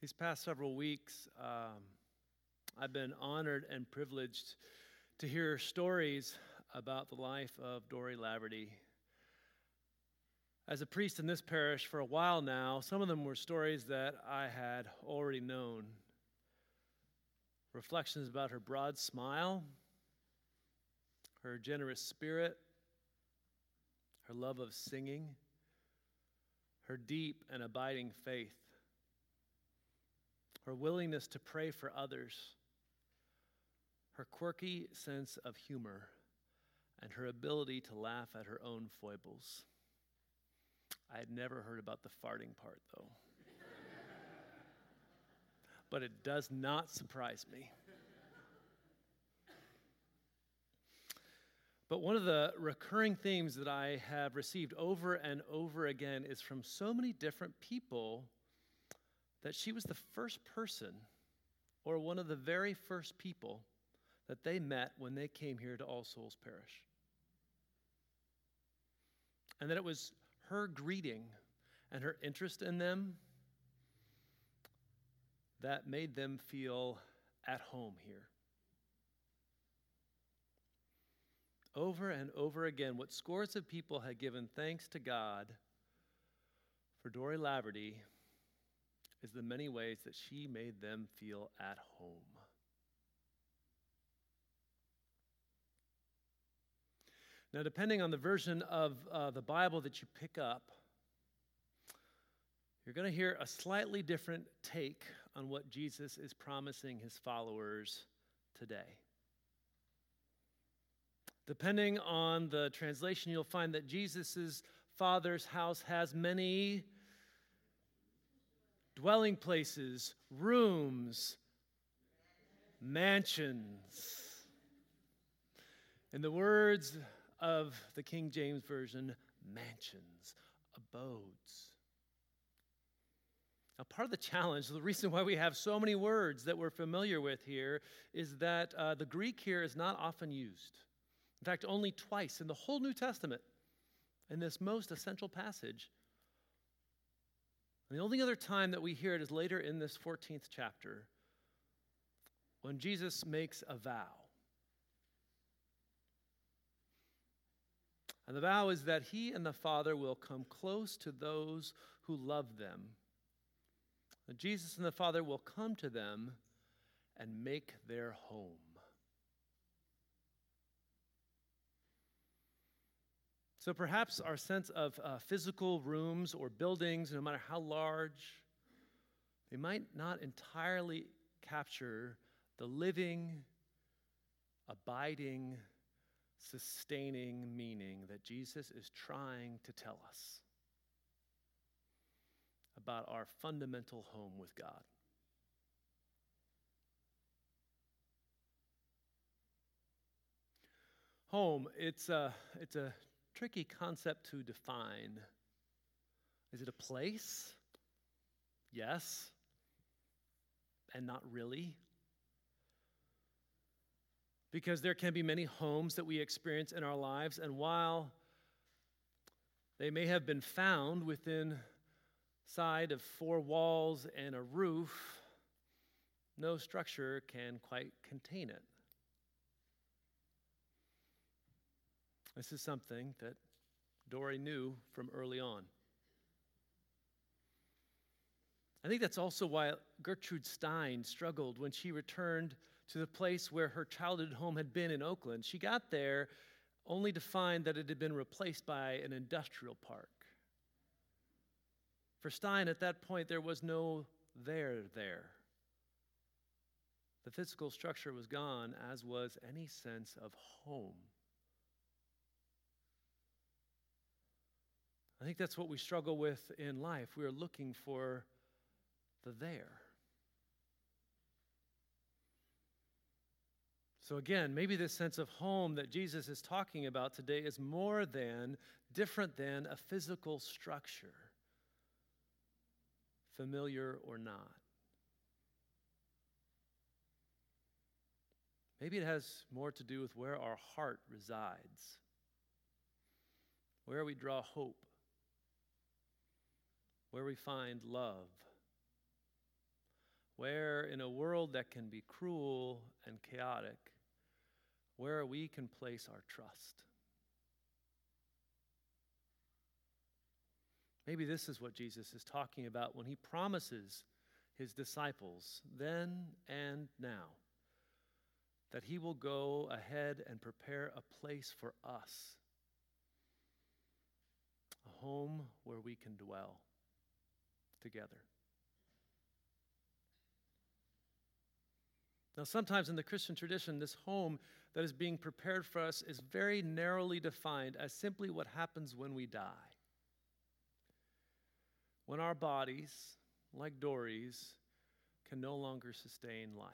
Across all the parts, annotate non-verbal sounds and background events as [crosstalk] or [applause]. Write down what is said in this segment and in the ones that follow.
These past several weeks, um, I've been honored and privileged to hear stories about the life of Doree Laverty. As a priest in this parish for a while now, some of them were stories that I had already known. Reflections about her broad smile, her generous spirit, her love of singing, her deep and abiding faith her willingness to pray for others, her quirky sense of humor, and her ability to laugh at her own foibles. I had never heard about the farting part, though. [laughs] but it does not surprise me. But one of the recurring themes that I have received over and over again is from so many different people that she was the first person or one of the very first people that they met when they came here to All Souls Parish. And that it was her greeting and her interest in them that made them feel at home here. Over and over again, what scores of people had given thanks to God for Doree Laverty is the many ways that she made them feel at home. Now, depending on the version of uh, the Bible that you pick up, you're going to hear a slightly different take on what Jesus is promising his followers today. Depending on the translation, you'll find that Jesus' Father's house has many dwelling places, rooms, mansions. In the words of the King James Version, mansions, abodes. Now, part of the challenge, the reason why we have so many words that we're familiar with here, is that uh, the Greek here is not often used. In fact, only twice in the whole New Testament, in this most essential passage, and the only other time that we hear it is later in this 14th chapter when Jesus makes a vow. And the vow is that he and the Father will come close to those who love them. That Jesus and the Father will come to them and make their home. So perhaps our sense of uh, physical rooms or buildings, no matter how large, they might not entirely capture the living, abiding, sustaining meaning that Jesus is trying to tell us about our fundamental home with God. Home, it's a, it's a tricky concept to define. Is it a place? Yes, and not really. Because there can be many homes that we experience in our lives, and while they may have been found within side of four walls and a roof, no structure can quite contain it. This is something that Doree knew from early on. I think that's also why Gertrude Stein struggled when she returned to the place where her childhood home had been in Oakland. She got there only to find that it had been replaced by an industrial park. For Stein, at that point, there was no there there. The physical structure was gone, as was any sense of home. I think that's what we struggle with in life. We are looking for the there. So, again, maybe this sense of home that Jesus is talking about today is more than, different than a physical structure, familiar or not. Maybe it has more to do with where our heart resides, where we draw hope, where we find love, where in a world that can be cruel and chaotic, where we can place our trust. Maybe this is what Jesus is talking about when he promises his disciples, then and now, that he will go ahead and prepare a place for us, a home where we can dwell together. Now, sometimes in the Christian tradition, this home that is being prepared for us is very narrowly defined as simply what happens when we die. When our bodies, like Doree's, can no longer sustain life.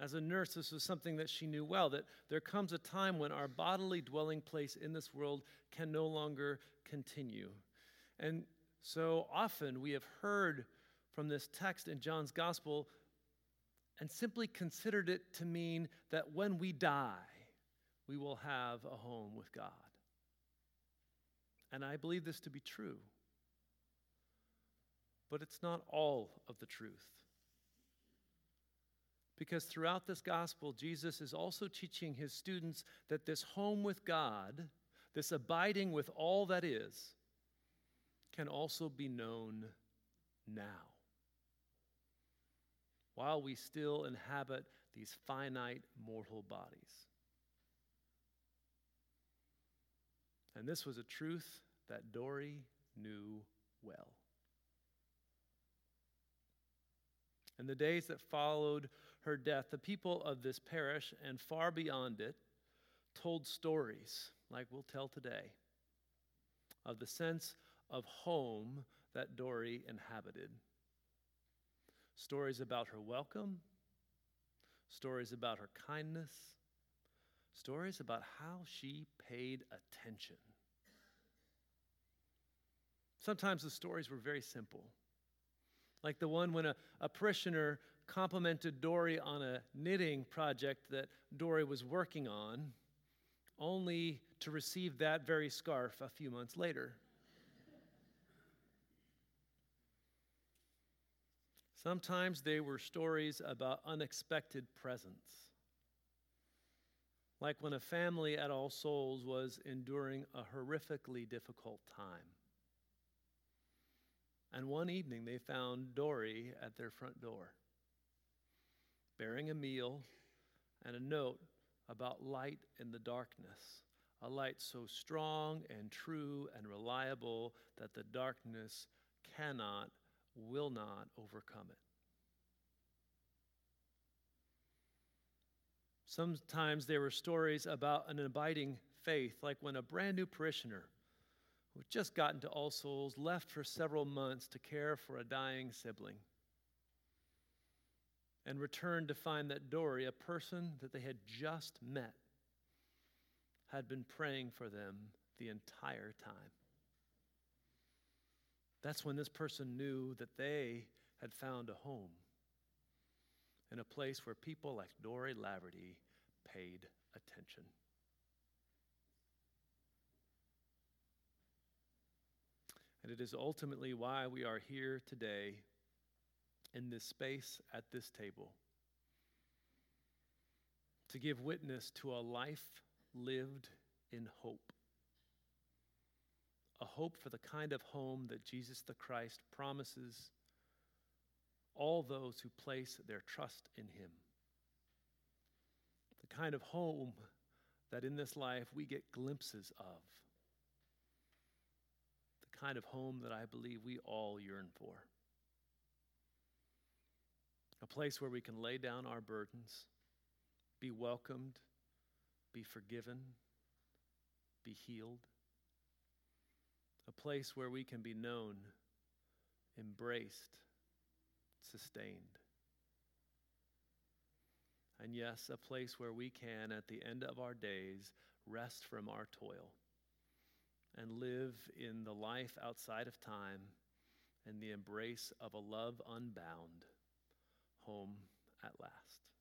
As a nurse, this was something that she knew well that there comes a time when our bodily dwelling place in this world can no longer continue. And so often we have heard from this text in John's gospel and simply considered it to mean that when we die, we will have a home with God. And I believe this to be true. But it's not all of the truth. Because throughout this gospel, Jesus is also teaching his students that this home with God, this abiding with all that is, can also be known now while we still inhabit these finite mortal bodies. And this was a truth that Doree knew well. In the days that followed her death, the people of this parish and far beyond it told stories, like we'll tell today, of the sense of home that Doree inhabited. Stories about her welcome, stories about her kindness, stories about how she paid attention. Sometimes the stories were very simple, like the one when a, a parishioner complimented Doree on a knitting project that Dory was working on, only to receive that very scarf a few months later. Sometimes they were stories about unexpected presents. Like when a family at All Souls was enduring a horrifically difficult time. And one evening they found Doree at their front door, bearing a meal and a note about light in the darkness, a light so strong and true and reliable that the darkness cannot will not overcome it. Sometimes there were stories about an abiding faith, like when a brand new parishioner who had just gotten to All Souls left for several months to care for a dying sibling and returned to find that Doree, a person that they had just met, had been praying for them the entire time. That's when this person knew that they had found a home in a place where people like Doree Laverty paid attention. And it is ultimately why we are here today in this space at this table to give witness to a life lived in hope hope for the kind of home that Jesus the Christ promises all those who place their trust in him. The kind of home that in this life we get glimpses of. The kind of home that I believe we all yearn for. A place where we can lay down our burdens, be welcomed, be forgiven, be healed a place where we can be known, embraced, sustained. And yes, a place where we can, at the end of our days, rest from our toil and live in the life outside of time and the embrace of a love unbound home at last.